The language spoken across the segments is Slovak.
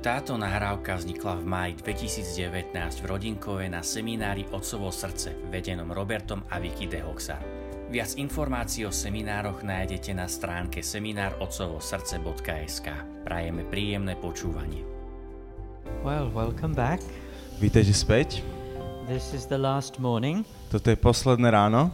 Táto nahrávka vznikla v máji 2019 v Rodinkove na seminári Otcovo srdce vedenom Robertom a Vicky de Hoxar. Viac informácií o seminároch nájdete na stránke seminárotcovosrdce.sk. Prajeme príjemné počúvanie. Well, welcome back. Vítejte späť. This is the last morning. Toto je posledné ráno.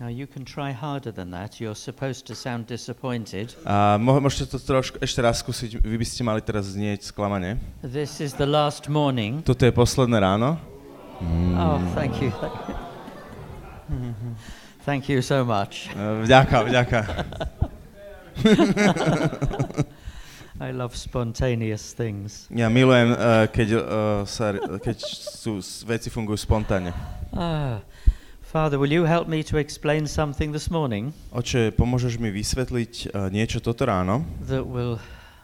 Now you can try harder than that. You're supposed to sound disappointed. A mo- môžete to trošku ešte raz skúsiť. Vy by ste mali teraz znieť sklamane. This is the last morning. Toto je posledné ráno. Oh, thank you. thank you so much. E, Vďaka, vďaka. I love spontaneous things. Ja milujem, e, keď, e, sa, keď sú, veci fungujú spontánne. Ah, Father, will you help me to explain something this morning Oče, pomôžeš mi vysvetliť e, niečo toto ráno, that will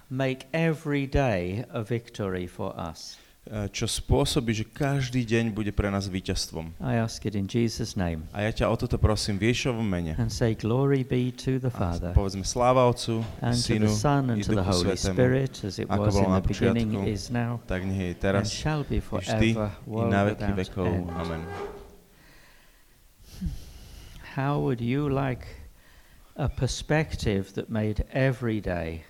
make every day a victory for us? e, čo spôsobí, že každý deň bude pre nás víťazstvom. I ask it in Jesus' name A ja ťa o toto prosím v Ježišovom mene. and say, Glory be to the A Father. povedzme sláva Otcu, and to Synu the Son and to the Holy Svetému, Spirit, as it ako was in the beginning, is now, tak nech je and teraz, shall be i vždy, forever, i na veky vekov. Amen. How would you like a perspective that made every day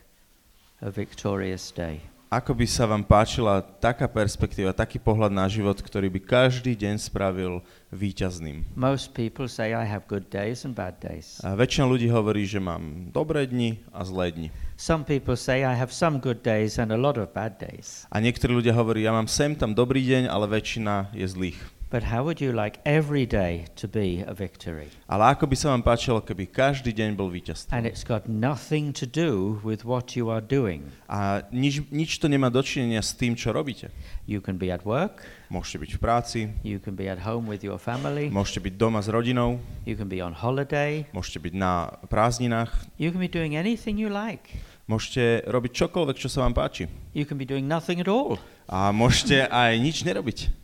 a victorious day? Ako by sa vám páčila taká perspektíva, taký pohľad na život, ktorý by každý deň spravil víťazným? Most people say, I have good days and bad days. A väčšina ľudí hovorí, že mám dobré dni a zlé dni. Some people say, I have some good days and a lot of bad days. A niektorí ľudia hovorí, ja mám sem tam dobrý deň, ale väčšina je zlých. But how would you like every day to be a victory? Ale ako by sa vám páčilo, keby každý deň bol víťazstvom? And it's got nothing to do with what you are doing. A nič, nič to nemá dočinenia s tým, čo robíte. You can be at work, Môžete byť v práci, you can be at home with your family, môžete byť doma s rodinou, you can be on holiday, môžete byť na prázdninách, you can be doing anything you like. môžete robiť čokoľvek, čo sa vám páči. You can be doing nothing at all. A môžete aj nič nerobiť.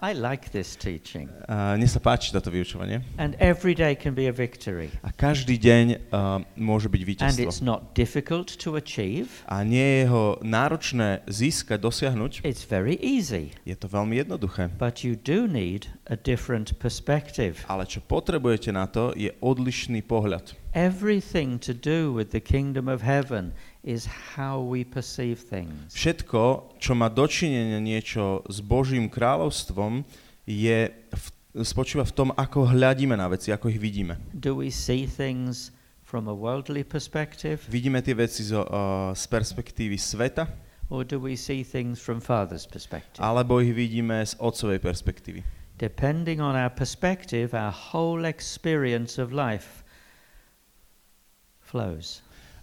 I like this teaching. A mne sa páči táto vyučovanie. And every day can be a victory. A každý deň uh, môže byť And víťazstvo. it's not difficult to achieve, A nie je ho náročné získať, dosiahnuť. it's very easy. Je to veľmi jednoduché. But you do need a different perspective. Ale čo potrebujete na to, je odlišný pohľad. Everything to do with the kingdom of heaven is how we perceive things. Všetko, čo má dočinenie niečo s Božím kráľovstvom, je v, spočíva v tom, ako hľadíme na veci, ako ich vidíme. Do we see things from a worldly perspective Vidíme tie veci zo, uh, z perspektívy sveta, or do we see things from Father's perspective? alebo ich vidíme z otcovej perspektívy. Depending on our perspective, our whole experience of life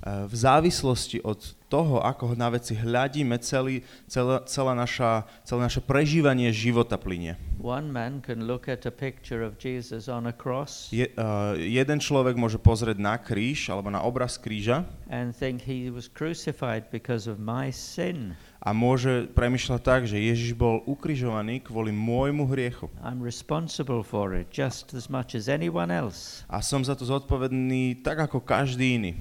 Uh, v závislosti od toho, ako na veci hľadíme, celý, celá, celá naša, celé naše prežívanie života plinie. One man can look at a picture of Jesus on a cross Je, uh, jeden človek môže pozrieť na kríž alebo na obraz kríža and think he was crucified because of my sin. A môže premyšľať tak, že Ježiš bol ukrižovaný kvôli môjmu hriechu. I'm responsible for it just as much as anyone else. A som za to zodpovedný tak ako každý iný.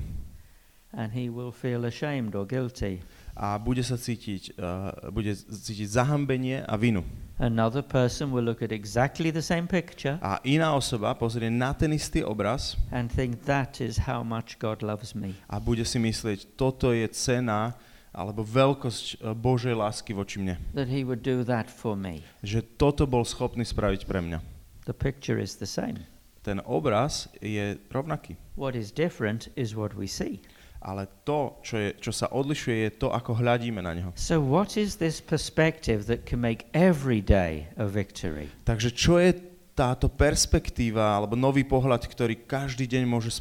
And he will feel ashamed or guilty. A bude sa cítiť, uh, bude cítiť zahambenie a vinu. Another person will look at exactly the same picture A iná osoba pozrie na ten istý obraz and think that is how much God loves me. a bude si myslieť, toto je cena alebo veľkosť uh, Božej lásky voči mne. That he would do that for me. Že toto bol schopný spraviť pre mňa. The picture is the same. Ten obraz je rovnaký. What is different is what we see. Ale to, čo, je, čo sa odlišuje, je to, ako hľadíme na neho. So, what is this perspective that can make every day a victory? Takže čo je táto perspektíva alebo nový pohľad, ktorý každý deň môže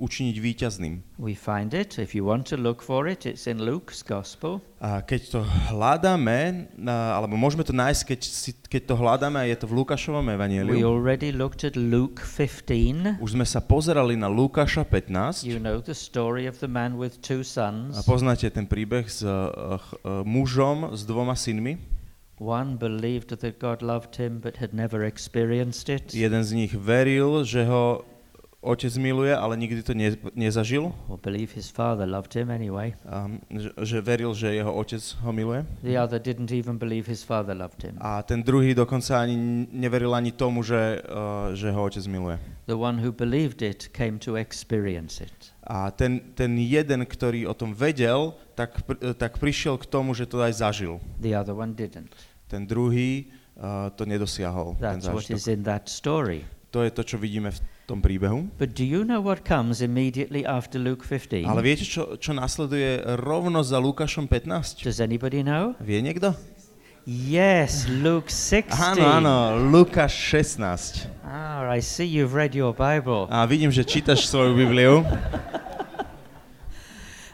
učiniť víťazným? We find it, if you want to look for it, it's in Luke's Gospel. A keď to hľadáme, a- alebo môžeme to nájsť, keď, si, keď to hľadáme, a je to v Lukášovom We evanieliu. already looked at Luke 15. Už sme sa pozerali na Lukáša 15 You know the story of the man with two a sons. poznáte ten príbeh s uh, uh, mužom s dvoma synmi. One believed that God loved him but had never experienced it. Jeden z nich veril, že ho otec miluje, ale nikdy to ne, nezažil. or believe his father loved him anyway. Um, že, že veril, že jeho otec ho miluje. The other didn't even believe his father loved him. A ten druhý dokonca ani neveril ani tomu, že, uh, že ho otec miluje. The one who believed it came to experience it. A ten, ten jeden, ktorý o tom vedel, tak, pr- tak prišiel k tomu, že to aj zažil. The other one didn't. Ten druhý uh, to nedosiahol. Ten That's what zážitok. is in that story. To je to, čo vidíme v tom príbehu. But do you know what comes immediately after Luke 15? Ale viete, čo, čo nasleduje rovno za Lukášom 15? Does anybody know? Vie niekto? Yes, Luke 16. Áno, áno, Lukáš 16. Ah, I see you've read your Bible. A vidím, že čítaš svoju Bibliu.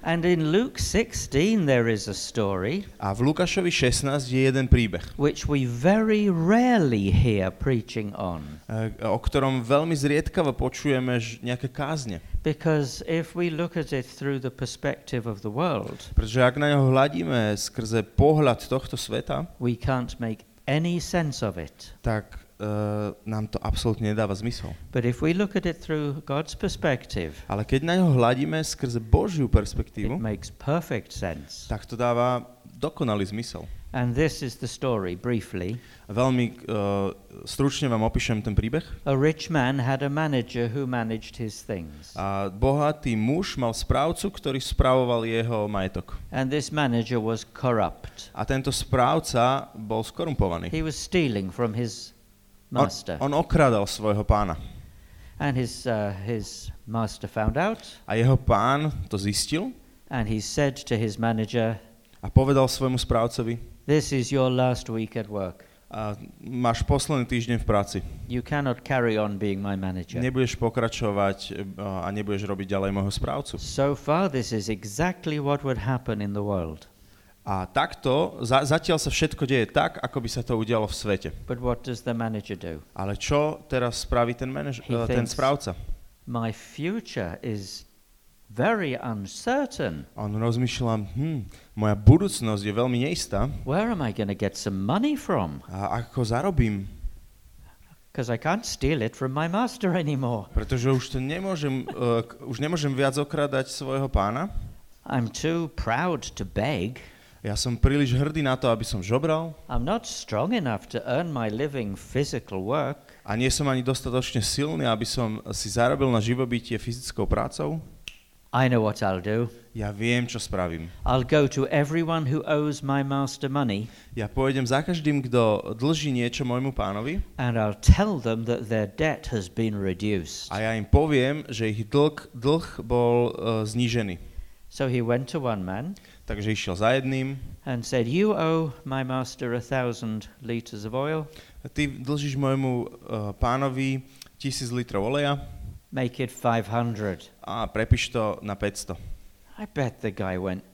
And in Luke 16 there is a story A v Lukášovi 16 je jeden príbeh, which we very rarely hear preaching on. e, o ktorom veľmi zriedkavo počujeme nejaké kázne. Because if we look at it through the perspective of the world, Pretože ak na ňo hľadíme skrze pohľad tohto sveta, we can't make any sense of it. tak uh, nám to absolútne nedáva zmysel. But if we look at it through God's perspective, Ale keď na ňo hľadíme skrze Božiu it perspektívu, makes perfect sense. tak to dáva dokonalý zmysel. And this is the story, briefly. Veľmi uh, stručne vám opíšem ten príbeh. A rich man had a manager who managed his things. A bohatý muž mal správcu, ktorý spravoval jeho majetok. And this manager was corrupt. A tento správca bol skorumpovaný. He was stealing from his master. on okradal svojho pána. And his, uh, his master found out, A jeho pán to zistil and he said to his manager, a povedal svojmu správcovi, This is your last week at work. a máš posledný týždeň v práci. You cannot carry on being my manager. Nebudeš pokračovať e, a nebudeš robiť ďalej môjho správcu. So far, this is exactly what would happen in the world. A takto, za, zatiaľ sa všetko deje tak, ako by sa to udialo v svete. But what does the manager do? Ale čo teraz spraví ten, manaž, He e, ten thinks- správca? My future is very uncertain. On rozmýšľa, hm, moja budúcnosť je veľmi neistá. Where am I going to get some money from? A ako zarobím? Because I can't steal it from my master anymore. Pretože už to nemôžem, uh, už nemôžem viac okradať svojho pána. I'm too proud to beg. Ja som príliš hrdý na to, aby som žobral I'm not strong enough to earn my living physical work. a nie som ani dostatočne silný, aby som si zarobil na živobytie fyzickou prácou. I know what I'll do. Ja viem, čo spravím. I'll go to everyone who owes my master money Ja pôjdem za každým, kto dlží niečo môjmu pánovi and I'll tell them that their debt has been reduced. a ja im poviem, že ich dlh, dlh bol uh, znížený. So he went to one man Takže išiel za jedným. and said, You owe my master a thousand liters of oil. Ty dlžíš môjmu uh, pánovi tisíc litrov oleja Make it 500. a prepíš to na 500. I bet the guy went,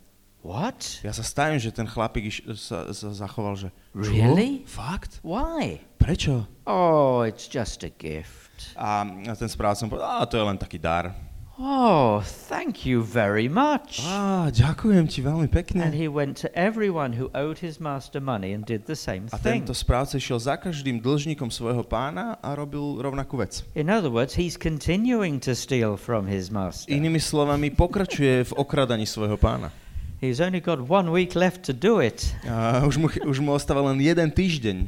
What? Ja sa stavím, že ten chlapík iš, sa, sa zachoval, že čo? Really? Fakt? Why? Prečo? Oh, it's just a gift. A ten správca povedal, a to je len taký dar. Oh, thank you very much. Á, ďakujem ti veľmi And pekne. he went to everyone who owed his master money and did the same A thing. tento správca išiel za každým dlžníkom svojho pána a robil rovnakú vec. In other words, he's continuing to steal from his master. Inými slovami, pokračuje v okradaní svojho pána. He's only got one week left to do it. A už mu, už mu ostáva len jeden týždeň.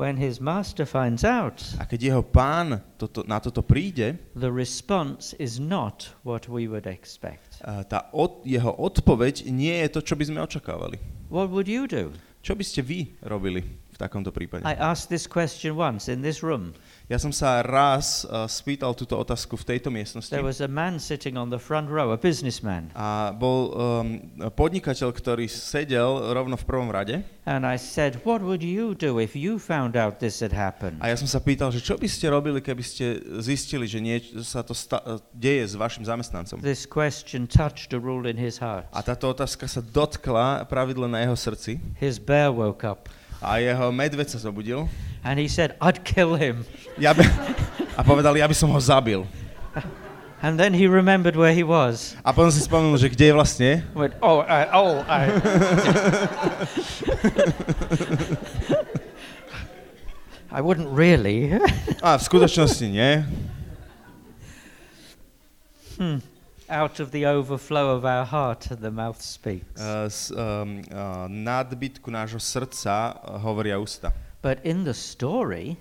When his master finds out, A keď jeho pán toto, na toto príde, the response is not what we would expect. a tá od, jeho odpoveď nie je to, čo by sme očakávali. What would you do? Čo by ste vy robili v takomto prípade? I asked this question once in this room. Ja som sa raz uh, spýtal túto otázku v tejto miestnosti. There was a man sitting on the front row, a businessman, A bol um, podnikateľ, ktorý sedel rovno v prvom rade. and I said, What would you do if you found out this had happened? A ja som sa pýtal, že čo by ste robili, keby ste zistili, že niečo sa to sta- deje s vašim zamestnancom. This question touched a rule in his heart. A táto otázka sa dotkla pravidla na jeho srdci. His bear woke up A jeho medveď sa zobudil. and he said, I'd kill him. Ja by, a povedal, ja by som ho zabil. And then he remembered where he was. A potom si spomenul, že kde je vlastne. Went, oh, I, oh, I. I wouldn't really. A v skutočnosti nie. Hmm. Out of the overflow of our heart, the mouth speaks. Uh, z um, uh, nadbytku nášho srdca uh, hovoria ústa. But in the story,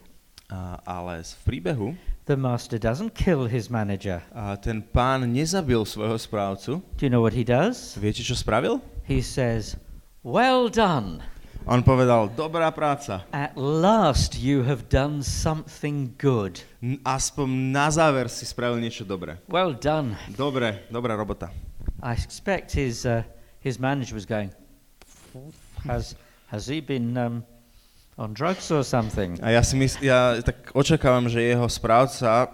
Uh, ale v príbehu the master doesn't kill his manager. uh, ten pán nezabil svojho správcu. Do you know what he does? Viete, čo spravil? He says, Well done. On povedal, dobrá práca. At last you have done something good. Aspoň na záver si spravil niečo dobré. Well done. Dobre, dobrá robota. I expect his, uh, his manager was going, Has, has he been um, on drugs or something? A ja si mysl, ja tak očakávam, že jeho správca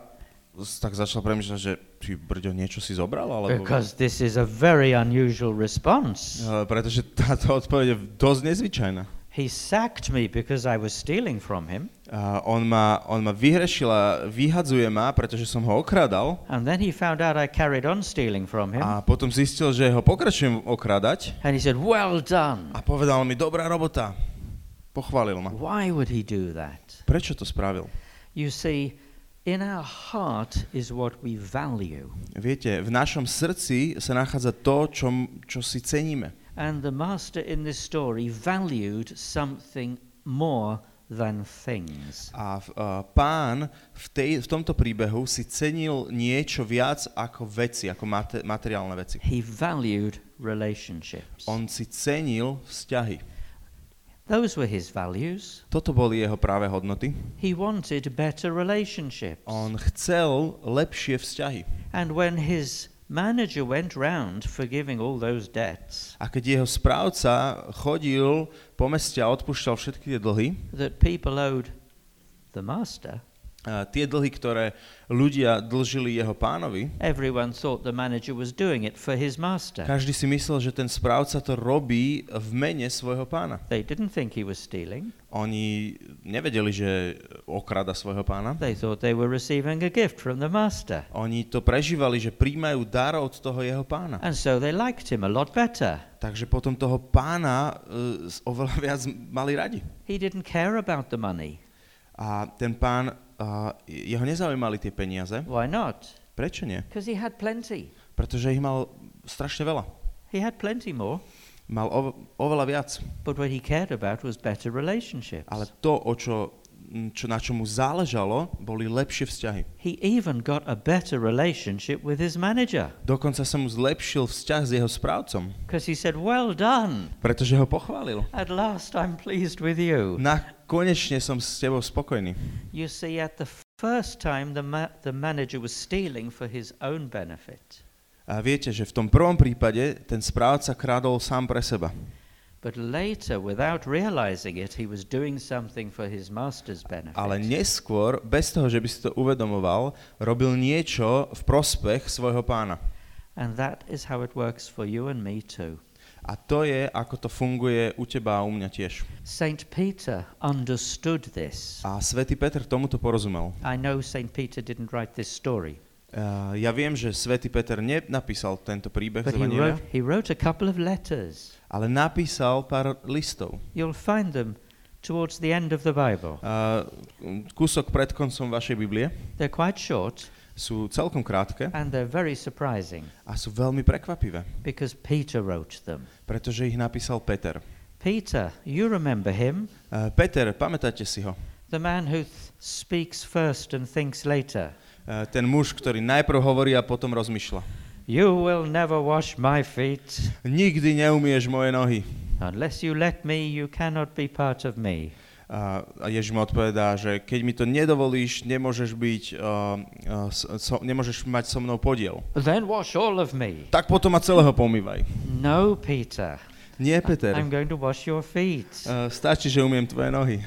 tak začal premýšľať, že ty brďo, niečo si zobral? Alebo... Because this is a very unusual response. Uh, pretože táto odpoveď je dosť nezvyčajná. He sacked me because I was stealing from him, Uh, on, ma, on ma vyhrešil a vyhadzuje ma, pretože som ho okradal and then he found out I carried on stealing from him, a potom zistil, že ho pokračujem okradať and he said, Well done. a povedal mi, dobrá robota. Pochválil ma. Why would he do that? Prečo to spravil? You see, in our heart is what we value. Viete, v našom srdci sa nachádza to, čo, čo si ceníme. And the master in this story valued something more than things. A v- a pán v, tej, v tomto príbehu si cenil niečo viac ako veci, ako mate, materiálne veci. He valued relationships. On si cenil vzťahy. Those were his values. Toto boli jeho práve hodnoty. He wanted better relationships. On chcel lepšie vzťahy. And when his manager went round forgiving all those debts A keď jeho správca chodil po meste a odpúšťal všetky tie dlhy, that people owed the master, tie dlhy, ktoré ľudia dlžili jeho pánovi, everyone thought the manager was doing it for his master. každý si myslel, že ten správca to robí v mene svojho pána. They didn't think he was stealing. Oni nevedeli, že okrada svojho pána. They thought they were receiving a gift from the master. Oni to prežívali, že príjmajú dar od toho jeho pána. And so they liked him a lot better. Takže potom toho pána uh, oveľa viac mali radi. He didn't care about the money. A ten pán, uh, jeho nezaujímali tie peniaze. Why not? Prečo nie? Because he had plenty. Pretože ich mal strašne veľa. He had plenty more. Mal ove, oveľa viac. But what he cared about was better relationships. Ale to, o čo, čo, na čo mu záležalo, boli lepšie vzťahy. He even got a better relationship with his manager. Dokonca sa mu zlepšil vzťah s jeho správcom, Because he said, Well done. pretože ho pochválil. At last I'm pleased with you. Na konečne som s tebou spokojný. You see, at the first time, the, ma- the manager was stealing for his own benefit. A viete, že v tom prvom prípade ten správca krádol sám pre seba. But later, without realizing it, he was doing something for his master's benefit. Ale neskôr, bez toho, že by si to uvedomoval, robil niečo v prospech svojho pána. And that is how it works for you and me too. A to je, ako to funguje u teba a u mňa tiež. Saint Peter understood this. A svätý Peter tomuto porozumel. I know Saint Peter didn't write this story, Uh, ja viem, že svätý Peter nenapísal tento príbeh but z he wrote, he wrote a couple of letters. ale napísal pár listov. You'll find them towards the end of the Bible. Uh, kúsok pred koncom vašej Biblie They're quite short sú celkom krátke and they're very surprising a sú veľmi prekvapivé, because Peter wrote them. pretože ich napísal Peter. Peter, you remember him, Uh, Peter, pamätáte si ho? the man who speaks first and thinks later. Uh, ten muž, ktorý najprv hovorí a potom rozmýšľa. You will never wash my feet. Nikdy neumieš moje nohy. Unless you let me, you cannot be part of me. A Ježiš mu odpovedá, že keď mi to nedovolíš, nemôžeš byť, uh, uh, so, nemôžeš mať so mnou podiel. Then wash all of me. Tak potom ma celého pomývaj. No, Peter. Nie, Peter. I'm going to wash your feet. Uh, stačí, že umiem tvoje nohy.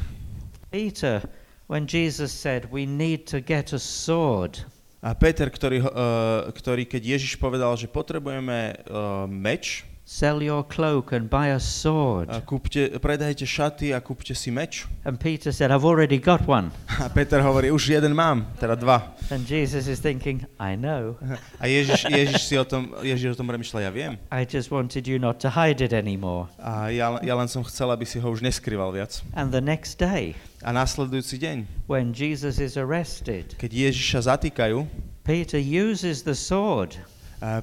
Peter, when Jesus said we need to get a sword, A Peter, ktorý, uh, ktorý keď Ježiš povedal, že potrebujeme uh, meč, sell your cloak and buy a sword. a kúpte, predajte šaty a kúpte si meč. And Peter said, I've already got one. A Peter hovorí, už jeden mám, teda dva. And Jesus is thinking, I know. A Ježiš, Ježiš si o tom, Ježiš o tom premyšľa, ja viem. I just wanted you not to hide it anymore. A ja, ja len som chcel, aby si ho už neskrýval viac. And the next day, A následujúci deň, when Jesus is arrested, keď Ježiša zatýkajú, Peter uses the sword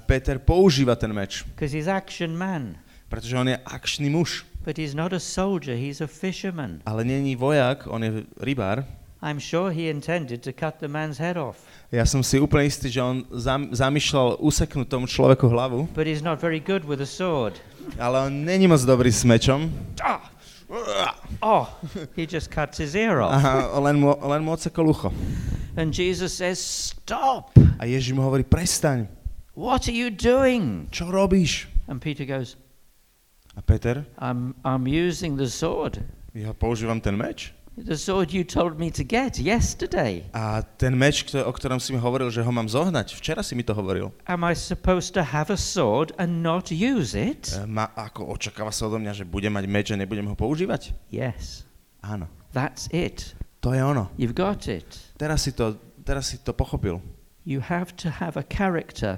Peter používa ten meč, because he's action man. pretože on je akčný muž. But he's not a soldier, he's a fisherman. Ale není vojak, on je rybár. I'm sure he intended to cut the man's head off. Ja som si úplne istý, že on zam, zamýšľal useknúť tomu človeku hlavu, But he's not very good with a sword. ale on není moc dobrý s mečom. Ah! Oh, he just cuts his ear off. A len mu, len mu odsekol ucho. And Jesus says, Stop! A Ježiš mu hovorí, prestaň, What are you doing? čo robíš? And Peter goes, A Peter, I'm, I'm using the sword. ja používam ten meč. The sword you told me to get yesterday. A ten meč, o ktorom si mi hovoril, že ho mám zohnať, včera si mi to hovoril. Am I supposed to have a sword and not use it? E, Ma, ako očakáva sa odo mňa, že budem mať meč a nebudem ho používať? Yes, Áno, that's it. to je ono. You've got it. Teraz si to, teraz si to pochopil. You have to have a character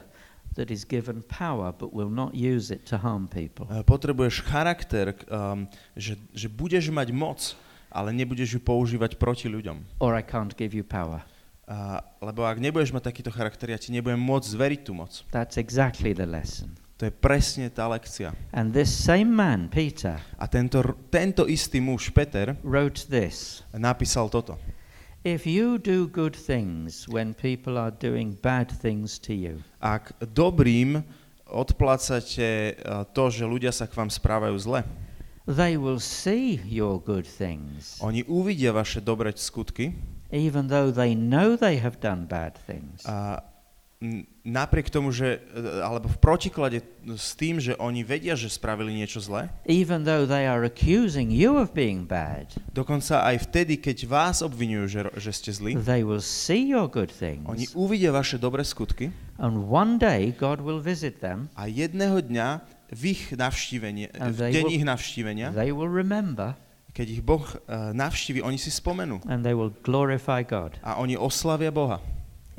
that is given power but will not use it to harm people. E, Potrebuješ charakter, um, že, že budeš mať moc, ale nebudeš ju používať proti ľuďom. Or I can't give you power. A, lebo ak nebudeš mať takýto charakter, ja ti nebudem môcť zveriť tú moc. That's exactly the lesson. To je presne tá lekcia. And this same man, Peter, A tento, tento istý muž, Peter, wrote this napísal toto. If you do good things when people are doing bad things to you, Ak dobrým odplácate eh, to, že ľudia sa k vám správajú zle, they will see your good things, oni uvidia vaše dobré skutky even though they know they have done bad things. a napriek tomu, že, eh, alebo v protiklade s tým, že oni vedia, že spravili niečo zlé, Even though they are accusing you of being bad, dokonca aj vtedy, keď vás obvinujú, že, že ste zlí, they will see your good oni things. uvidia vaše dobré skutky And one day God will visit them, a jedného dňa v ich navštívenie, And v deň will- ich navštívenia, they will remember, keď ich Boh uh, navštívi, oni si spomenú and they will glorify God. a oni oslavia Boha.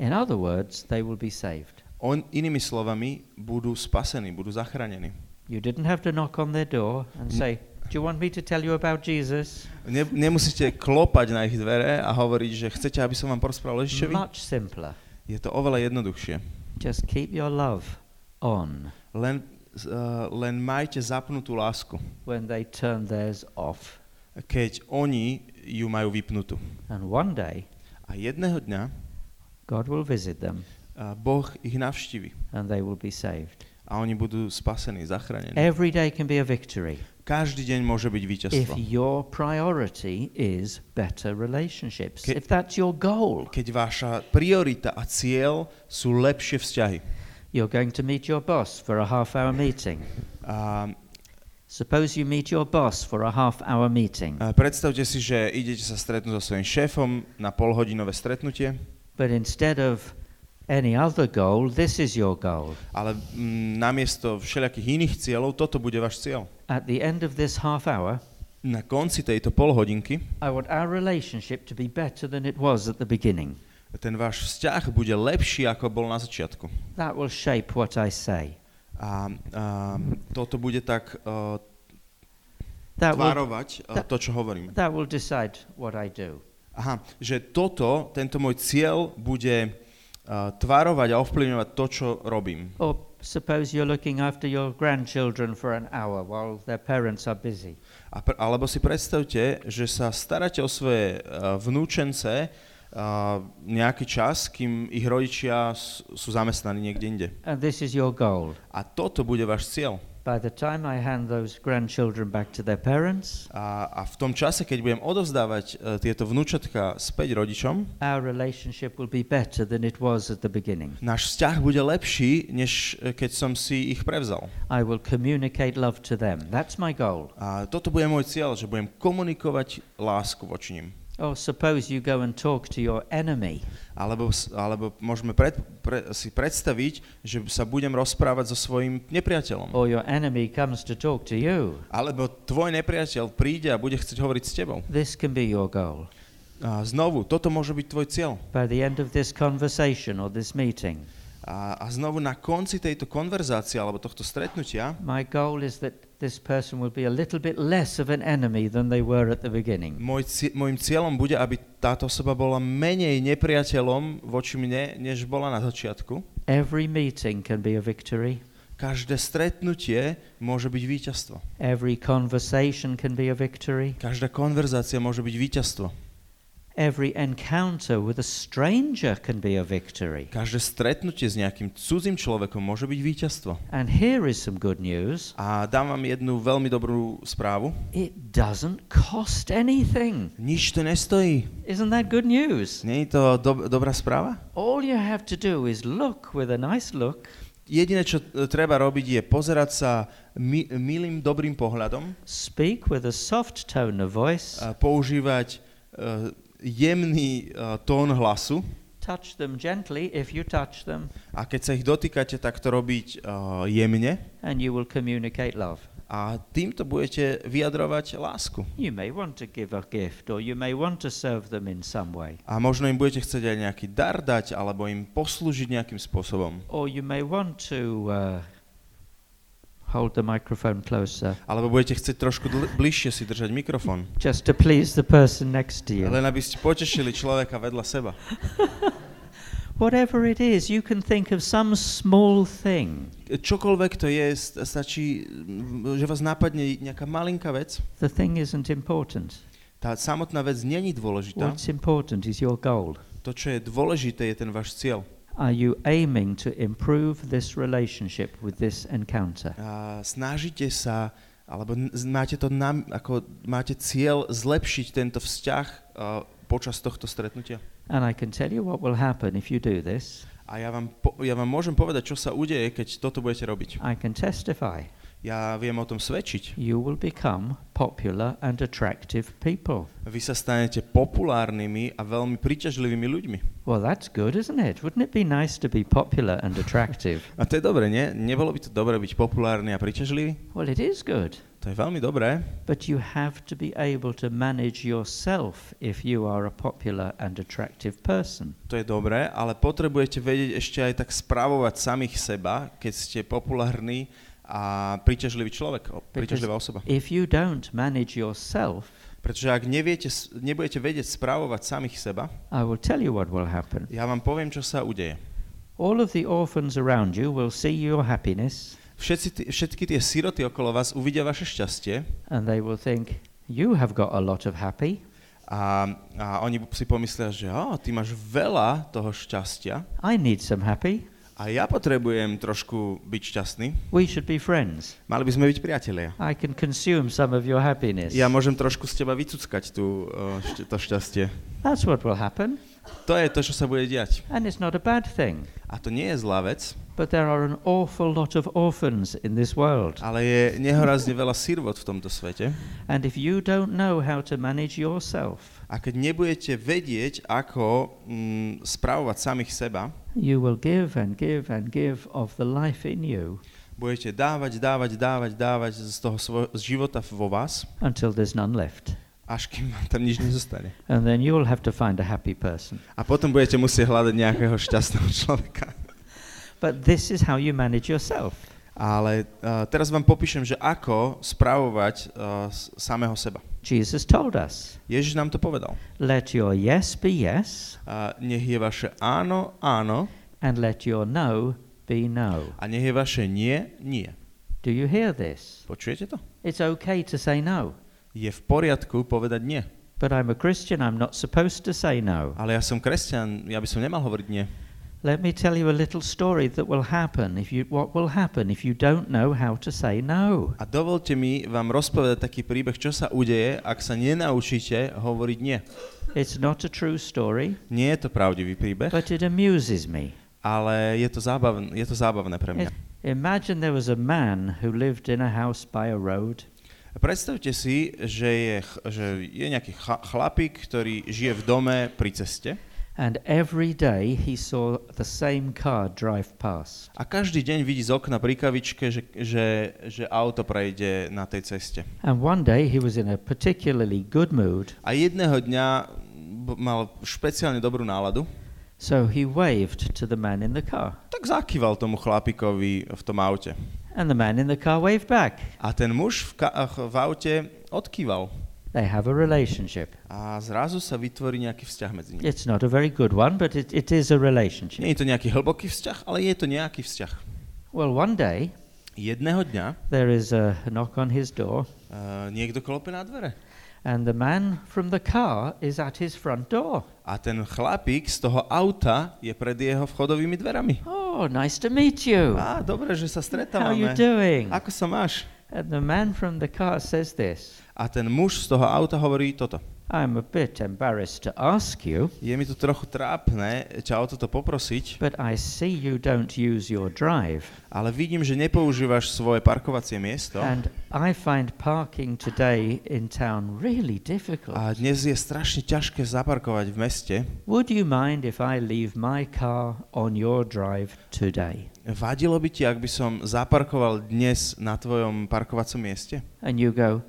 In other words, they will be saved. On, inými slovami, budú spasení, budú zachránení. You didn't have to knock on their door and say, Do you want me to tell you about Jesus? Ne, nemusíte klopať na ich dvere a hovoriť, že chcete, aby som vám porozprával o Ježišovi. Much simpler. Je to oveľa jednoduchšie. Just keep your love on Len, uh, len majte zapnutú lásku, when they turn theirs off. keď oni ju majú vypnutú. And one day, A jedného dňa God will visit them uh, Boh ich navštívi and they will be saved. a oni budú spasení, zachránení. Every day can be a victory Každý deň môže byť if víťazstvo. your priority is better relationships. Ke- If that's your goal, Keď vaša priorita a cieľ sú lepšie vzťahy. you're going to meet your boss for a half hour meeting. A, Suppose you meet your boss for a half hour meeting, a predstavte si, že idete sa stretnúť so svojím šéfom na polhodinové stretnutie, but instead of any other goal, this is your goal. ale mm, namiesto všelijakých iných cieľov, toto bude váš cieľ. At the end of this half hour, Na konci tejto polhodinky I want our relationship to be better than it was at the beginning. ten váš vzťah bude lepší, ako bol na začiatku. That will shape what I say. A, a toto bude tak uh, That will, tvarovať uh, that- to, čo hovorím. that will decide what I do. Aha, že toto, tento môj cieľ bude uh, tvarovať a ovplyvňovať to, čo robím. Or suppose you're looking after your grandchildren for an hour while their parents are busy. A pr- alebo si predstavte, že sa staráte o svoje uh, vnúčence uh, nejaký čas, kým ich rodičia s- sú zamestnaní niekde inde. And this is your goal. A toto bude váš cieľ. By the time I hand those grandchildren back to their parents, A, a v tom čase, keď budem odovzdávať uh, tieto vnúčatka späť rodičom, our relationship will be better than it was at the beginning. náš vzťah bude lepší, než eh, keď som si ich prevzal. I will communicate love to them. That's my goal. A toto bude môj cieľ, že budem komunikovať lásku voči nim. Or suppose you go and talk to your enemy. Alebo, alebo môžeme pred, pre, si predstaviť, že sa budem rozprávať so svojím nepriateľom. Or your enemy comes to talk to you. Alebo tvoj nepriateľ príde a bude chcieť hovoriť s tebou. This can be your goal. A znovu, toto môže byť tvoj cieľ. By the end of this conversation or this meeting, A, a znovu na konci tejto konverzácie alebo tohto stretnutia, my goal is that this person will be a little bit less of an enemy than they were at the beginning. môj, môjim cieľom bude, aby táto osoba bola menej nepriateľom voči mne, než bola na začiatku. Every meeting can be a victory. Každé stretnutie môže byť víťazstvo. Every conversation can be a victory. Každá konverzácia môže byť víťazstvo. Every encounter with a stranger can be a victory. Každé stretnutie s nejakým cudzím človekom môže byť víťazstvo. And here is some good news A dám vám jednu veľmi dobrú správu. it doesn't cost anything. Nič to nestojí. Isn't that good news? Nie je to do- dobrá správa? All you have to do is look with a nice look, Jediné, čo e, treba robiť, je pozerať sa mi- milým, dobrým pohľadom, speak with a soft tone of voice, a používať e, jemný e, tón hlasu touch them gently if you touch them, a keď sa ich dotýkate, tak to robiť e, jemne and you will communicate love. a týmto budete vyjadrovať lásku. You may want to give a gift or you may want to serve them in some way. A možno im budete chcieť aj nejaký dar dať, alebo im poslúžiť nejakým spôsobom. Or you may want to uh, hold the microphone closer Alebo budete chcieť trošku dl- bližšie si držať mikrofón. just to please the person next to you. Len aby ste potešili človeka vedľa seba. Whatever it is, you can think of some small thing. Čokoľvek to je, st- stačí, že vás napadne nejaká malinká vec. The thing isn't important. Tá samotná vec není dôležitá. What's important is your goal. To, čo je dôležité, je ten váš cieľ. Are you aiming to improve this relationship with this encounter? A snažíte sa, alebo máte, to nam, ako, máte cieľ zlepšiť tento vzťah a, počas tohto stretnutia. And I can tell you what will happen if you do this. A ja vám, po, ja vám môžem povedať, čo sa udeje, keď toto budete robiť. I can testify. Ja viem o tom svedčiť. You will become popular and attractive people. Vy sa stanete populárnymi a veľmi príťažlivými ľuďmi. Well, that's good, isn't it? Wouldn't it be nice to be popular and attractive? A to je dobre, nie? Nebolo by to dobre byť populárny a príťažlivý? well, it is good. To je veľmi dobré, But you have to be able to manage yourself if you are a popular and attractive person. to je dobré, ale potrebujete vedieť ešte aj tak správovať samých seba, keď ste populárny a príťažlivý človek, príťažlivá osoba. If you don't manage yourself, Pretože ak neviete, nebudete vedieť správovať samých seba, I will tell you what will happen. ja vám poviem, čo sa udeje. All of the orphans around you will see your happiness Všetci, tí- všetky tie siroty okolo vás uvidia vaše šťastie and they will think, You have got a lot of happy. a, a oni si pomyslia, že oh, ty máš veľa toho šťastia I need some happy. A ja potrebujem trošku byť šťastný. We should be friends. Mali by sme byť priatelia. I can consume some of your happiness. Ja môžem trošku z teba vycuckať tú, to šťastie. That's what will happen. To je to, čo sa bude diať. And it's not a bad thing. A to nie je zlá vec, But there are an awful lot of orphans in this world. ale je nehorazne veľa sirvot v tomto svete. And if you don't know how to manage yourself, A keď nebudete vedieť, ako mm, správovať samých seba, you will give and give and give of the life in you budete dávať, dávať, dávať, dávať z toho svojho z života vo vás, until there's none left. až kým vám tam nič nezostane. And then you'll have to find a happy person. A potom budete musieť hľadať nejakého šťastného človeka. But this is how you manage yourself. Ale uh, teraz vám popíšem, že ako správovať uh, samého seba. Jesus told us, Ježiš nám to povedal. let your yes be yes A nech je vaše áno, áno, and let your no be no. a nech je vaše nie, nie. Do you hear this? Počujete to? It's okay to say no. Je v poriadku povedať nie. But I'm a Christian, I'm not supposed to say no. Ale ja som kresťan, ja by som nemal hovoriť nie. Let me tell you a little story that will happen if you what will happen if you don't know how to say no. A dovolte mi vám rozpovedať taký príbeh, čo sa udeje, ak sa nenaučíte hovoriť nie. It's not a true story, Nie je to pravdivý príbeh, but it amuses me. ale je to, zábavné, je to zábavné pre mňa. Imagine there was a man who lived in a house by a road Predstavte si, že je, že je nejaký chlapík, ktorý žije v dome pri ceste and every day he saw the same car drive past. a každý deň vidí z okna pri kavičke, že, že, že auto prejde na tej ceste. And one day he was in a particularly good mood, A jedného dňa mal špeciálne dobrú náladu, so he waved to the man in the car. tak zakýval tomu chlapíkovi v tom aute. And the man in the car waved back. A ten muž v, ka- v aute odkýval. They have a relationship. a zrazu sa vytvorí nejaký vzťah medzi nimi. It's not a very good one, but it, it is a relationship. Nie je to nejaký hlboký vzťah, ale je to nejaký vzťah. Well, one day Jedného dňa there is a knock on his door, uh, niekto klope na dvere. and the man from the car is at his front door. A ten chlapík z toho auta je pred jeho vchodovými dverami. Oh, nice to meet you. Á, dobre, že sa How you stretávame. doing? Ako sa máš? And the man from the car says this A ten muž z toho auta hovorí toto. I'm a bit embarrassed to ask you, Je mi to trochu trápne ťa o toto poprosiť, but I see you don't use your drive. ale vidím, že nepoužívaš svoje parkovacie miesto. And I find parking today in town really difficult. A dnes je strašne ťažké zaparkovať v meste. Would you mind if I leave my car on your drive today? Vadilo by ti, ak by som zaparkoval dnes na tvojom parkovacom mieste? And you go,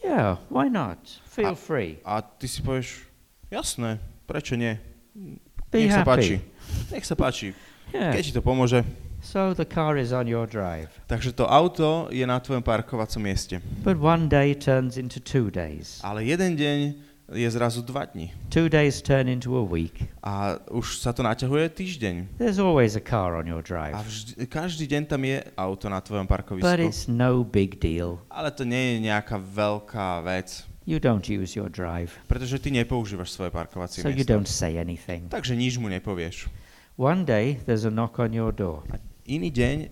Yeah, why not? Feel A- free. A ty si povieš, jasné, prečo nie? Be Nech sa páči. happy. Nech sa páči. Yeah. Keď ti to pomôže. So the car is on your drive. Takže to auto je na tvojom parkovacom mieste. But one day turns into two days. Ale jeden deň je zrazu dva dni. Two days turn into a week. A už sa to naťahuje týždeň. There's always a car on your A drive. vždy, každý deň tam je auto na tvojom But parkovisku. it's no big deal. Ale to nie je nejaká veľká vec, You don't use your drive. pretože ty nepoužívaš svoje parkovacie So you miesto. don't say anything. Takže nič mu nepovieš. One day there's a knock on your door. Iný deň uh,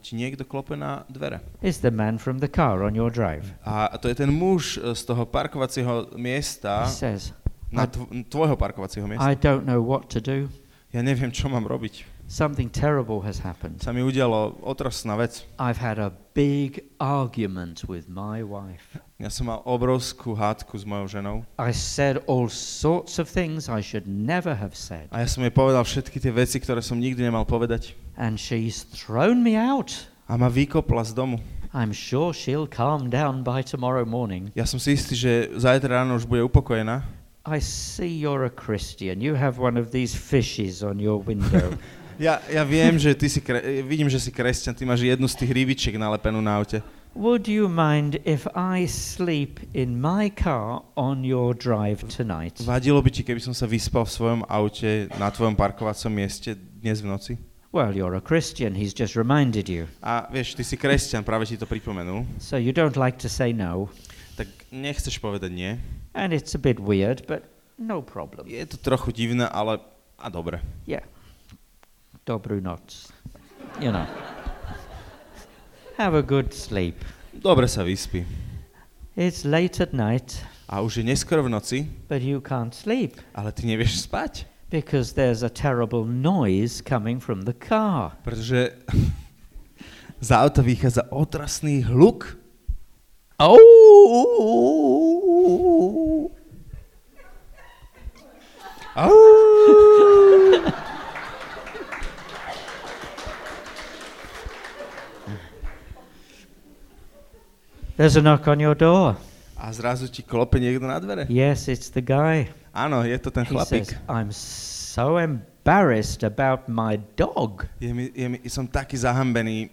ti niekto klope na dvere. It's the man from the car on your drive. A to je ten muž eh, z toho parkovacieho miesta, He says, na tv- tvojho parkovacieho miesta. I don't know what to do. Ja neviem, čo mám robiť. Something terrible has happened. Sa mi udialo otrasná vec. I've had a big argument with my wife. Ja som mal obrovskú hádku s mojou ženou I said all sorts of things I should never have said. a ja som jej povedal všetky tie veci, ktoré som nikdy nemal povedať. And she's thrown me out. A ma vykopla z domu. I'm sure she'll calm down by tomorrow morning. Ja som si istý, že zajtra ráno už bude upokojená. I see you're a Christian. You have one of these fishes on your window. Ja, ja viem, že ty si, kre- vidím, že si kresťan, ty máš jednu z tých hrívičiek nalepenú na aute. Would you mind if I sleep in my car on your drive tonight? Vadilo by ti, keby som sa vyspal v svojom aute na tvojom parkovacom mieste dnes v noci? Well, you're a Christian. He's just reminded you. A vieš, ty si kresťan, práve ti to pripomenul. So you don't like to say no. Tak nechceš povedať nie. And it's a bit weird, but no problem. Je to trochu divné, ale a dobre. Yeah. Dobru noc. You know. Have a good sleep. Dobre sa vyspí. It's late at night, A už je neskoro v noci, but you can't sleep ale ty nevieš spať. Because there's a terrible noise coming from the car. Pretože z auta vychádza otrasný hluk. Oh! There's a knock on your door. A zrazu ti klope niekto na dvere. Yes, it's the guy. Áno, je to ten He chlapík. says, I'm so embarrassed about my dog. Je mi, je mi, som taký zahambený,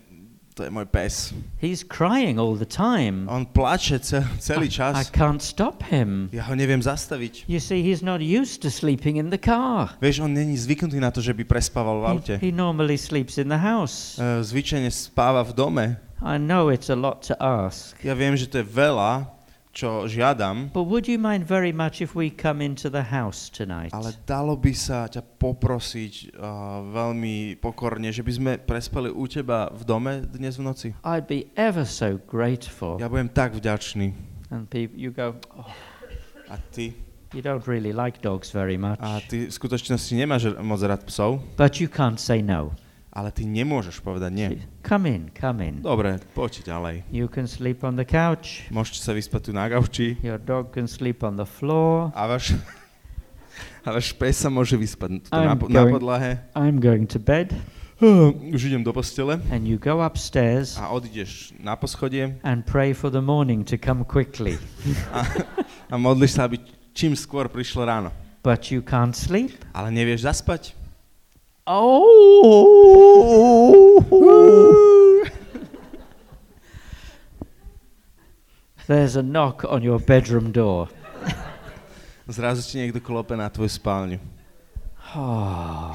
to je môj pes. He's crying all the time. On plače ce, celý I čas. can't stop him. Ja ho neviem zastaviť. You see, he's not used to sleeping in the car. Vieš, on není zvyknutý na to, že by prespával v aute. He, he normally sleeps in the house. E, Zvyčajne spáva v dome. I know it's a lot to ask. Ja viem, že to je veľa, čo žiadam, But would you mind very much if we come into the house tonight? ale dalo by sa ťa poprosiť uh, veľmi pokorne, že by sme prespali u teba v dome dnes v noci. I'd be ever so grateful. Ja budem tak vďačný. And you go, oh, A ty? you don't really like dogs very much. A ty v skutočnosti nemáš moc rád psov, But you can't say no. Ale ty nemôžeš povedať nie. Come in, come in. Dobre, poďte ďalej. You can sleep on the couch. Môžete sa vyspať tu na gauči Your dog can sleep on the floor. a váš, a váš pes sa môže vyspať tu na, po- na going- podlahe. I'm going to bed. Už idem do postele And you go upstairs a odídeš na poschodie and pray for the morning to come quickly. a modlíš sa, aby čím skôr prišlo ráno. But you can't sleep. Ale nevieš zaspať? Oh! there's a knock on your bedroom door. Zrazu ti niekto klope na tvoju spálňu. Oh.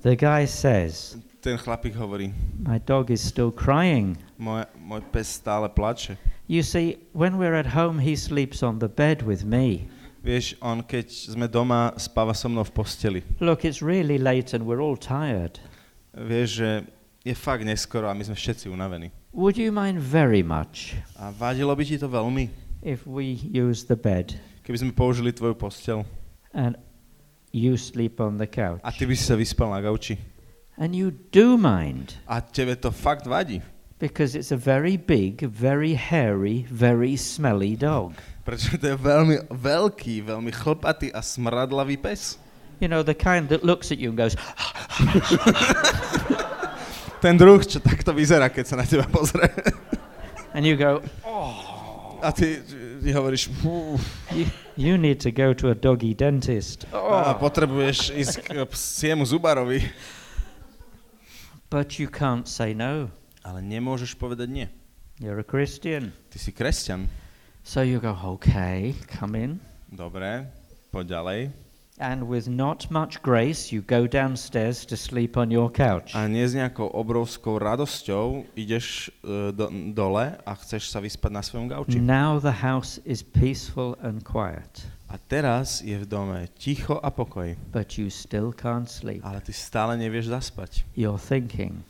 The guy says, Ten chlapík hovorí, My dog is still crying. môj, môj pes stále plače. You see, when we're at home, he sleeps on the bed with me. Vieš, on keď sme doma, spáva so mnou v posteli. Look, it's really late and we're all tired. Vieš, že je fakt neskoro a my sme všetci unavení. Would you mind very much A vadilo by ti to veľmi, if we use the bed keby sme použili tvoju postel and you sleep on the couch? a ty by si sa vyspal na gauči. And you do mind A tebe to fakt vadí. because it's a very big, very hairy, very smelly dog. Pretože to je veľmi veľký, veľmi chlpatý a smradlavý pes. You know, the kind that looks at you and goes, Ten druh, čo takto vyzerá, keď sa na teba pozrie. and you go, A ty, ty hovoríš, you, you need to go to a doggy dentist. a Oh. potrebuješ ísť k psiemu zubarovi. But you can't say no. Ale nemôžeš povedať nie. You're a Christian. Ty si kresťan. So you go, okay, come in. Dobre, poď ďalej. And with not much grace, you go downstairs to sleep on your couch. A nie s nejakou obrovskou radosťou ideš uh, do, dole a chceš sa vyspať na svojom gauči. Now the house is peaceful and quiet, A teraz je v dome ticho a pokoj. but you still can't sleep. Ale ty stále nevieš zaspať. You're thinking,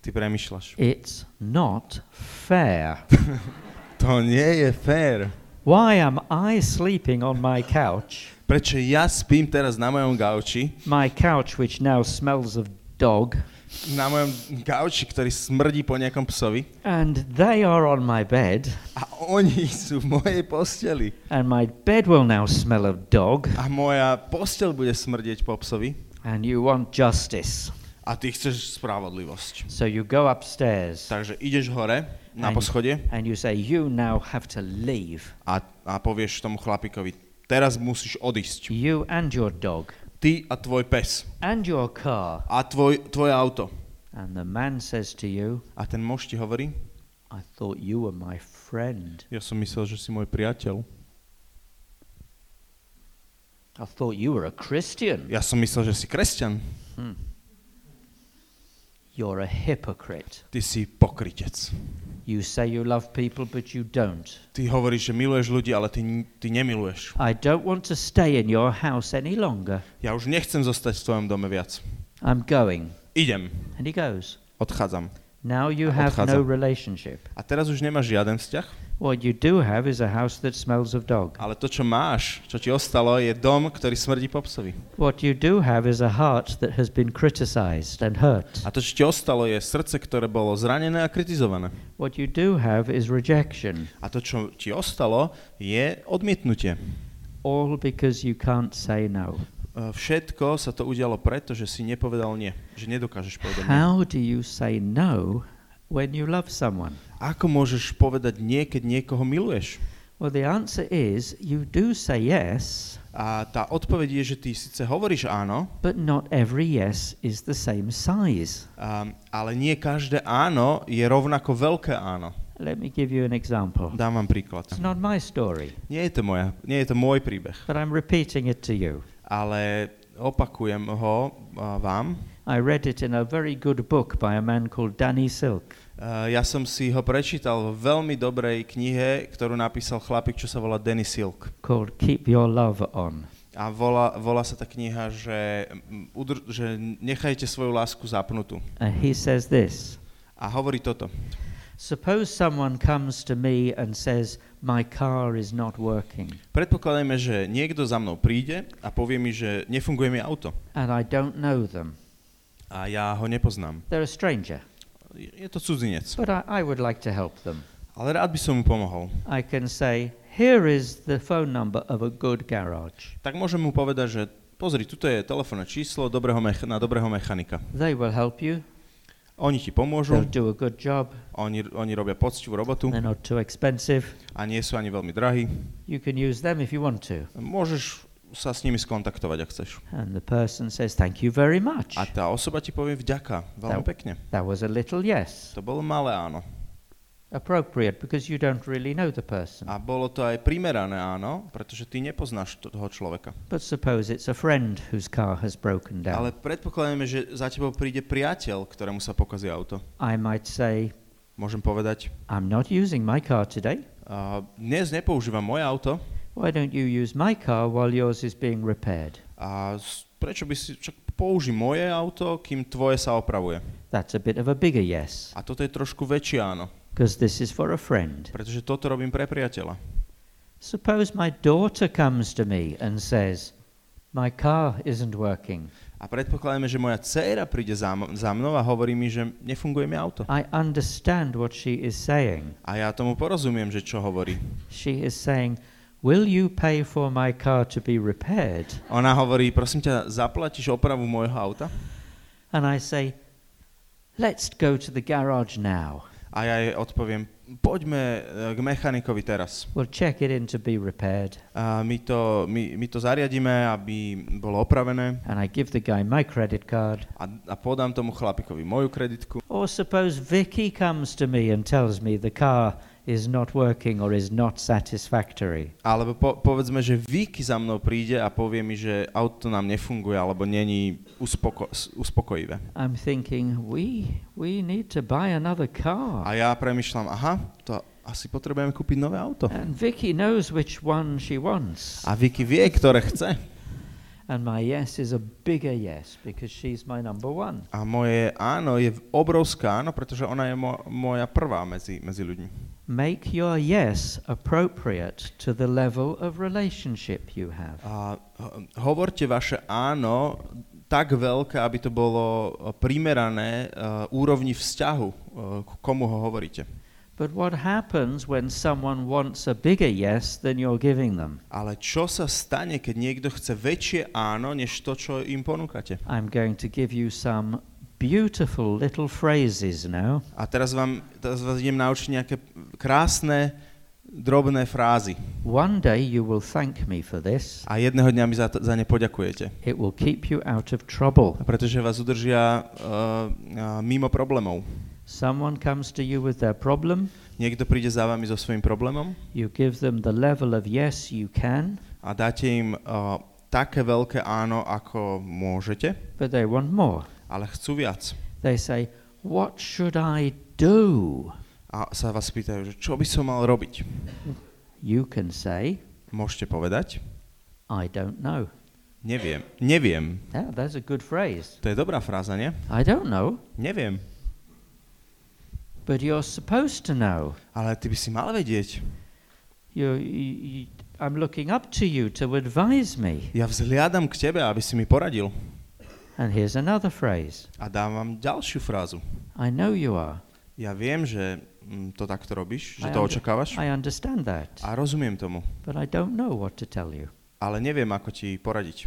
Ty premyšľaš. it's not fair. To nie je fér. Why am I sleeping on my couch? Prečo ja spím teraz na mojom gauči, My couch, which now smells of dog, na mojom gauči, ktorý smrdí po nejakom psovi and they are on my bed, a oni sú v mojej posteli. and my bed will now smell of dog, A moja postel bude smrdieť po psovi and you want justice. A ty chceš spravodlivosť. So you go upstairs Takže ideš hore na Ani. poschodie and you say, You now have to leave. a, a povieš tomu chlapíkovi, teraz musíš odísť. You and your dog Ty a tvoj pes and your car. a tvoj, tvoje auto. And the man says to you, A ten muž ti hovorí, I thought you were my friend. ja som myslel, že si môj priateľ. I thought you were a Christian. Ja som myslel, že si kresťan. Hmm. You're a hypocrite. Ty si pokrytec. You say you love people, but you don't. Ty hovoríš, že miluješ ľudí, ale ty, ty nemiluješ. I don't want to stay in your house any longer. Ja už nechcem zostať v tvojom dome viac. I'm going. Idem. And he goes. Odchádzam. Now you A have odchádza. no relationship. A teraz už nemáš žiaden vzťah, What you do have is a house that smells of dog. ale to, čo máš, čo ti ostalo, je dom, ktorý smrdí po psovi. What you do have is a heart that has been criticized and hurt. A to, čo ti ostalo, je srdce, ktoré bolo zranené a kritizované. What you do have is rejection, A to, čo ti ostalo, je odmietnutie. all because you can't say no. E, Všetko sa to udialo preto, že si nepovedal nie. Že nedokážeš povedať nie. How do you say no when you love someone? Ako môžeš povedať nie, keď niekoho miluješ? Well, the answer is you do say yes, A tá odpoveď je, že ty síce hovoríš áno, but not every yes is the same size. a, ale nie každé áno je rovnako veľké áno. Let me give you an example. Dám vám príklad. It's not my story, Nie je to, moja, nie je to môj príbeh, but I'm repeating it to you. ale opakujem ho a, vám. I read it in a very good book by a man called Danny Silk. A, ja som si ho prečítal v veľmi dobrej knihe, ktorú napísal chlapík, čo sa volá Danny Silk. called Keep Your Love On. A volá, volá sa tá kniha, že, mm, udr- že nechajte svoju lásku zapnutú. And he says this A hovorí toto. Suppose someone comes to me and says, My car is not working, Predpokladajme, že niekto za mnou príde a povie mi, že nefunguje mi auto. and I don't know them. A ja ho nepoznám. They're a stranger, Je to cudzinec. but I, I would like to help them. Ale rád by som mu pomohol. I can say, Here is the phone number of a good garage. Tak môžem mu povedať, že pozri, tuto je telefónne číslo dobrého mech- na dobrého mechanika. They will help you, Oni ti they'll pomôžu, do a good job, oni, oni robia poctivú robotu they're not too expensive. a nie sú ani veľmi drahí. You can use them if you want to. Môžeš sa s nimi skontaktovať, ak chceš. And the person says, Thank you very much. A tá osoba ti povie vďaka, veľmi Tá- pekne. That was a little yes. To bolo malé áno. appropriate because you don't really know the person. A bolo to aj primerané, áno, pretože ty nepoznáš to- toho človeka. But suppose it's a friend whose car has broken down. Ale predpokladáme, že za tebou príde priateľ, ktorému sa pokazí auto. I might say, Môžem povedať, I'm not using my car today. uh, dnes nepoužívam moje auto Why don't you use my car while yours is being repaired? a prečo by si, čak použi moje auto, kým tvoje sa opravuje. That's a bit of a bigger yes, A toto je trošku väčšie áno, because this is for a friend. pretože toto robím pre priateľa. Suppose my daughter comes to me and says, My car isn't working. A predpokladáme, že moja dcéra príde za, za mnou a hovorí mi, že nefunguje mi auto. I understand what she is saying. A ja tomu porozumiem, že čo hovorí. She is saying, Will you pay for my car to be repaired? Ona hovorí, prosím ťa, zaplatíš opravu môjho auta? And I say, Let's go to the garage now. A ja jej odpoviem, poďme e, k mechanikovi teraz. We'll check it in to be repaired. A my, to, my, my to zariadíme, aby bolo opravené And I give the guy my credit card. a, a podám tomu chlapikovi moju kreditku. Or suppose Vicky comes to me and tells me the car is not working or is not satisfactory. Alebo po, povedzme, že Vicky za mnou príde a povie mi, že auto nám nefunguje alebo není uspoko, uspokojivé. I'm thinking, we, we need to buy another car. A ja premyšľam, aha, to asi potrebujeme kúpiť nové auto. And Vicky knows which one she wants. A Vicky vie, ktoré chce. And my yes is a bigger yes because she's my number one. A moje áno je obrovská áno, pretože ona je mo- moja prvá medzi, medzi ľuďmi. Make your yes appropriate to the level of relationship you have. A ho- hovorte vaše áno tak veľké, aby to bolo e, primerané uh, úrovni vzťahu, uh, komu ho hovoríte. But what happens when someone wants a bigger yes than you're giving them? Ale čo sa stane, keď niekto chce väčšie áno, než to, čo im ponúkate? I'm going to give you some beautiful little phrases now. A teraz, vám, teraz vás idem naučiť nejaké krásne, drobné frázy. One day you will thank me for this. A jedného dňa mi za, to, za ne poďakujete. It will keep you out of trouble. Pretože vás udržia uh, mimo problémov. Someone comes to you with their problem. Niekto príde za vami so svojím problémom You give them the level of yes you can, a dáte im uh, také veľké áno, ako môžete, but they want more. Ale chcú viac. They say, What should I do? A sa vás pýtajú, že čo by som mal robiť? You can say, Môžete povedať? I don't know. Neviem. Neviem. Yeah, that's a good phrase. To je dobrá fráza, nie? I don't know, Neviem. but you're supposed to know. Ale ty by si mal vedieť. You, you, I'm looking up to you to advise me. Ja vzhliadam k tebe, aby si mi poradil. And here's another phrase A dám vám ďalšiu frázu. I know you are. Ja viem, že mm, to takto robíš, že I to očakávaš. I understand that, A rozumiem tomu. but I don't know what to tell you. Ale neviem, ako ti poradiť.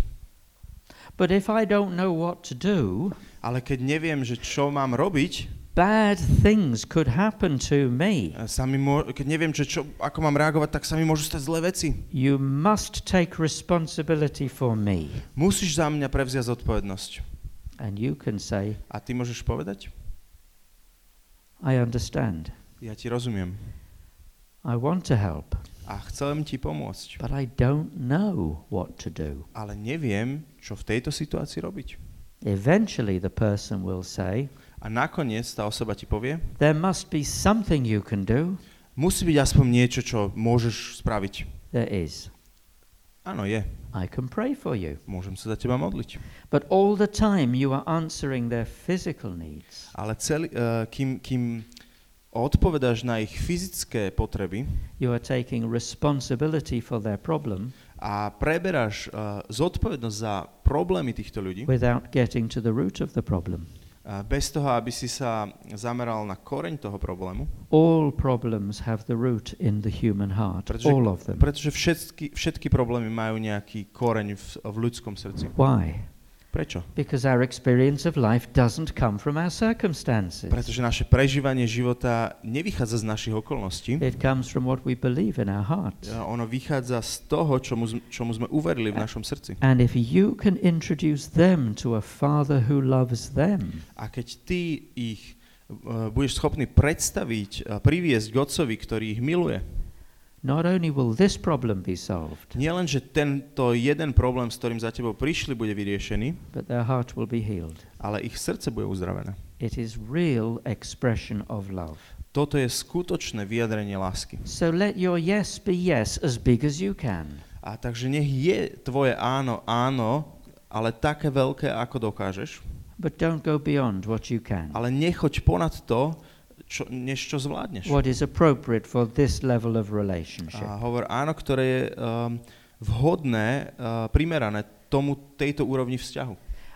But if I don't know what to do, Ale keď neviem, že čo mám robiť, bad things could happen to me. keď neviem, že čo, ako mám reagovať, tak sa mi môžu stať zlé veci. You must take responsibility for me. Musíš za mňa prevziať zodpovednosť. And you can say, A ty môžeš povedať? I understand. Ja ti rozumiem. I want to help, A chcem ti pomôcť. but I don't know what to do. Ale neviem, čo v tejto situácii robiť. Eventually, the person will say, A nakoniec tá osoba ti povie, There must be something you can do. musí byť aspoň niečo, čo môžeš spraviť. There is. Áno, je. I can pray for you. Môžem sa za teba modliť. But all the time, you are answering their physical needs. Ale celý, uh, kým, kým odpovedáš na ich fyzické potreby You are taking responsibility for their problem a preberáš uh, zodpovednosť za problémy týchto ľudí, without getting to the root of the problem. Bez toho, aby si sa zameral na koreň toho problému, All problems have the root in the human heart. Pretože- All of them. pretože všetky, všetky problémy majú nejaký koreň v, v ľudskom srdci. Why? Prečo? Because our experience of life doesn't come from our circumstances. Pretože naše prežívanie života nevychádza z našich okolností, It comes from what we believe in our hearts. Uh, ono vychádza z toho, čomu, čomu sme uverili v našom srdci. And if you can introduce them to a father who loves them, A keď ty ich uh, budeš schopný predstaviť a priviesť k Otcovi, ktorý ich miluje, not only will this problem be solved, nie len, že tento jeden problém, s ktorým za tebou prišli, bude vyriešený, but their heart will be healed. ale ich srdce bude uzdravené. It is real expression of love. Toto je skutočné vyjadrenie lásky. So let your yes be yes as big as you can. A takže nech je tvoje áno áno, ale také veľké, ako dokážeš, But don't go beyond what you can. ale nechoď ponad to, čo, než čo zvládneš. What is appropriate for this level of relationship. A hovor áno, ktoré je um, vhodné, uh, primerané tomu tejto úrovni vzťahu.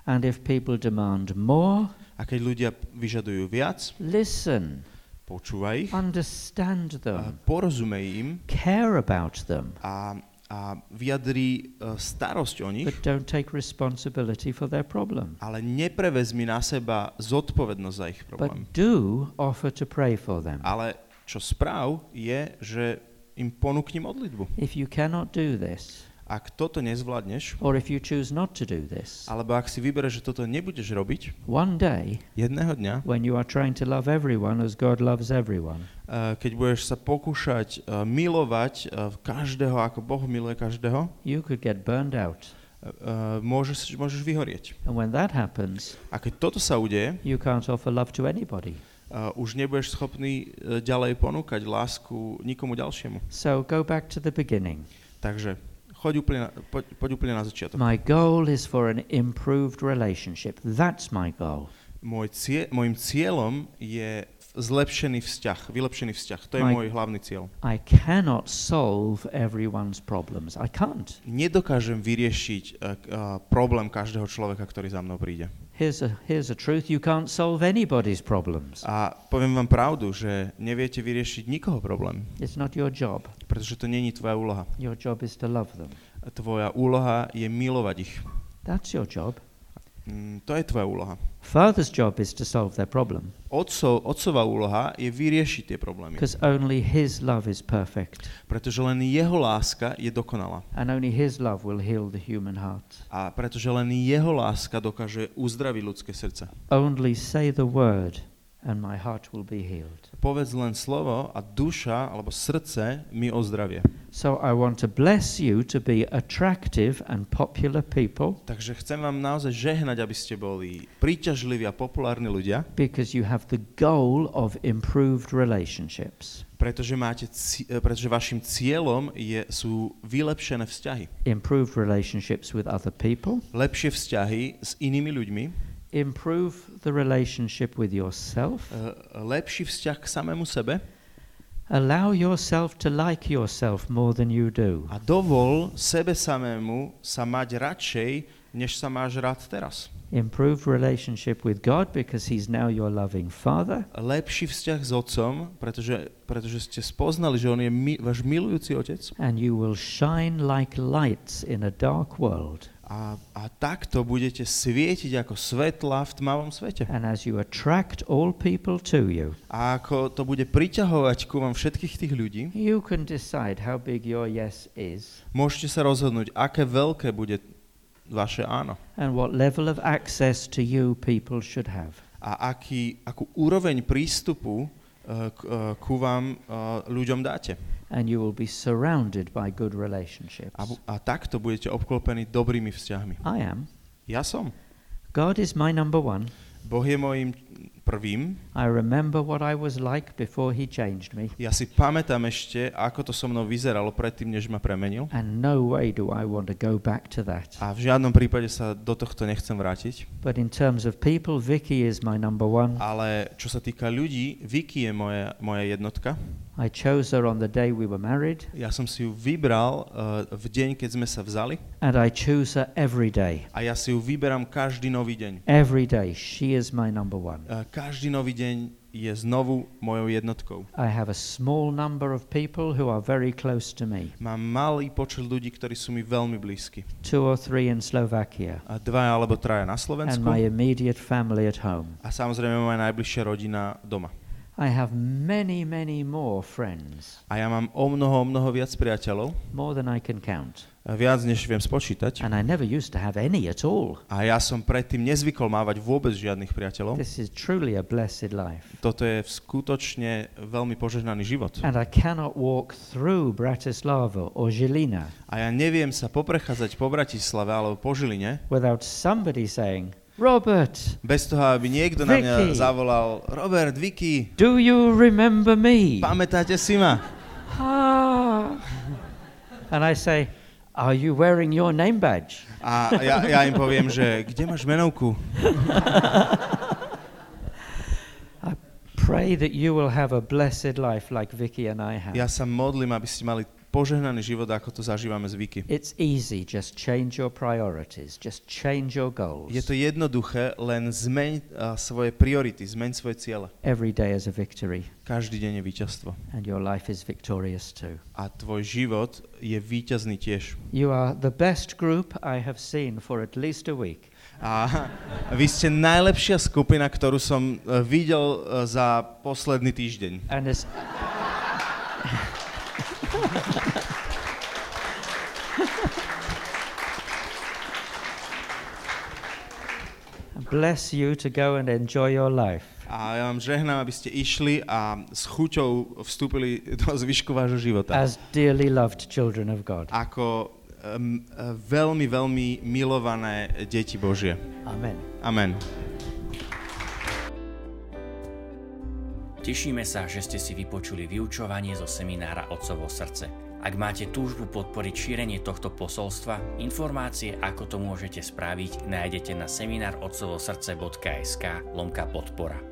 And if people demand more, A keď ľudia vyžadujú viac, listen, počúvaj ich, understand a them, porozumej im care about them, a, a vyjadri uh, starosť o nich, but don't take responsibility for their problem. ale neprevezmi na seba zodpovednosť za ich problém. But do offer to pray for them. Ale čo správ je, že im ponúkni modlitbu. If you cannot do this, Ak toto nezvládneš, or if you choose not to do this, alebo ak si vybereš, že toto nebudeš robiť, one day jedného dňa, when you are trying to love everyone as God loves everyone, uh, keď budeš sa pokúšať uh, milovať uh, každého, ako Boh miluje každého, you could get burned out. uh, môžeš, môžeš vyhorieť. And when that happens, A keď toto sa udeje, you can't offer love to anybody. uh, už nebudeš schopný uh, ďalej ponúkať lásku nikomu ďalšiemu. So go back to the beginning. Takže choď úplne na, poď, poď úplne na začiatok. My goal is for an improved relationship. That's my goal. Môj cie, môjim cieľom je zlepšený vzťah, vylepšený vzťah. To je Mike. môj hlavný cieľ. I cannot solve everyone's problems. I can't. Nedokážem vyriešiť uh, uh, problém každého človeka, ktorý za mnou príde. Here's a, here's a truth you can't solve anybody's problems. A poviem vám pravdu, že neviete vyriešiť nikoho problém, It's not your job. pretože to není tvoja úloha. Your job is to love them. Tvoja úloha je milovať ich. That's your job. Mm, to je tvoja úloha. Father's job is to solve their problem Otcov, otcová úloha je vyriešiť tie problémy, because only his love is perfect pretože len jeho láska je dokonalá. and only his love will heal the human heart. A pretože len jeho láska dokáže uzdraviť ľudské srdce. Only say the word and my heart will be healed. Povedz len slovo a duša alebo srdce mi ozdravie. So I want to bless you to be attractive and popular people Takže chcem vám naozaj žehnať, aby ste boli príťažliví a populárni ľudia, because you have the goal of improved relationships. pretože, máte, ci- e, pretože vašim cieľom je, sú vylepšené vzťahy. Improved relationships with other people, Lepšie vzťahy s inými ľuďmi, improve the relationship with yourself, e, lepší vzťah k samému sebe allow yourself to like yourself more than you do. a dovol sebe samému sa mať radšej, než sa máš rád teraz. Improved relationship with God because He's now your loving Father. Lepší vzťah s otcom, pretože, pretože ste spoznali, že on je mi, váš milujúci otec And you will shine like lights in a dark world. A, a takto budete svietiť ako svetla v tmavom svete. And as you attract all people to you, A ako to bude priťahovať ku vám všetkých tých ľudí, you can decide how big your yes is môžete sa rozhodnúť, aké veľké bude vaše áno. and what level of access to you people should have. A aký, akú úroveň prístupu uh, k, uh, ku vám uh, ľuďom dáte. And you will be surrounded by good relationships. A, a takto budete obklopení dobrými vzťahmi. I am. Ja som. God is my number one. Boh je môjim prvým. I remember what I was like before He changed me. Ja si pamätám ešte, ako to so mnou vyzeralo predtým, než ma premenil. And no way do I want to go back to that. A v žiadnom prípade sa do tohto nechcem vrátiť. But in terms of people, Vicky is my number one. Ale čo sa týka ľudí, Vicky je moja, moja jednotka. I chose her on the day we were married, Ja som si ju vybral uh, v deň, keď sme sa vzali. and I choose her every day. A ja si ju vyberám každý nový deň. Every day, she is my number one. Uh, každý nový deň je znovu mojou jednotkou. I have a small number of people who are very close to me, Mám malý počet ľudí, ktorí sú mi veľmi blízki. two or three in Slovakia, A dva alebo traja na and Slovensku. my immediate family at home. A samozrejme moja najbližšia rodina doma. I have many, many more friends, A ja mám o mnoho, o mnoho viac priateľov, more than I can count. Viac než viem spočítať. And I never used to have any at all. A ja som predtým nezvykol mávať vôbec žiadnych priateľov. This is truly a blessed life. Toto je skutočne veľmi požehnaný život. And I cannot walk through Bratislava or Žilina A ja neviem sa poprechádzať po Bratislave alebo po Žiline, without somebody saying, Robert, bez toho, aby niekto na mňa Vicky. zavolal Robert, Vicky, do you remember me? pamätáte si ma? Ah. And I say, Are you wearing your name badge? A ja, ja im poviem, že kde máš menovku? Pray that you will have a blessed life like Vicky and I have. Ja sa modlím, aby ste mali požehnaný život, ako to zažívame z. It's easy, just change your priorities, just change your goals. Je to jednoduché, len zmeň uh, svoje priority, zmeň svoje ciele. Every day is a victory, Každý deň je víťazstvo. and your life is victorious too. A tvoj život je víťazný tiež. You are the best group I have seen for at least a week. A vy ste najlepšia skupina, ktorú som uh, videl uh, za posledný týždeň. And Bless you to go and enjoy your life. A ja vám žehnám, aby ste išli a s chuťou vstúpili do zvyšku vášho života. as dearly loved children of God. Ako um, veľmi, veľmi milované deti Božie. Amen. Amen. Tešíme sa, že ste si vypočuli vyučovanie zo seminára Otcovo srdce. Ak máte túžbu podporiť šírenie tohto posolstva, informácie, ako to môžete spraviť, nájdete na seminárotcovosrdce.sk lomka podpora.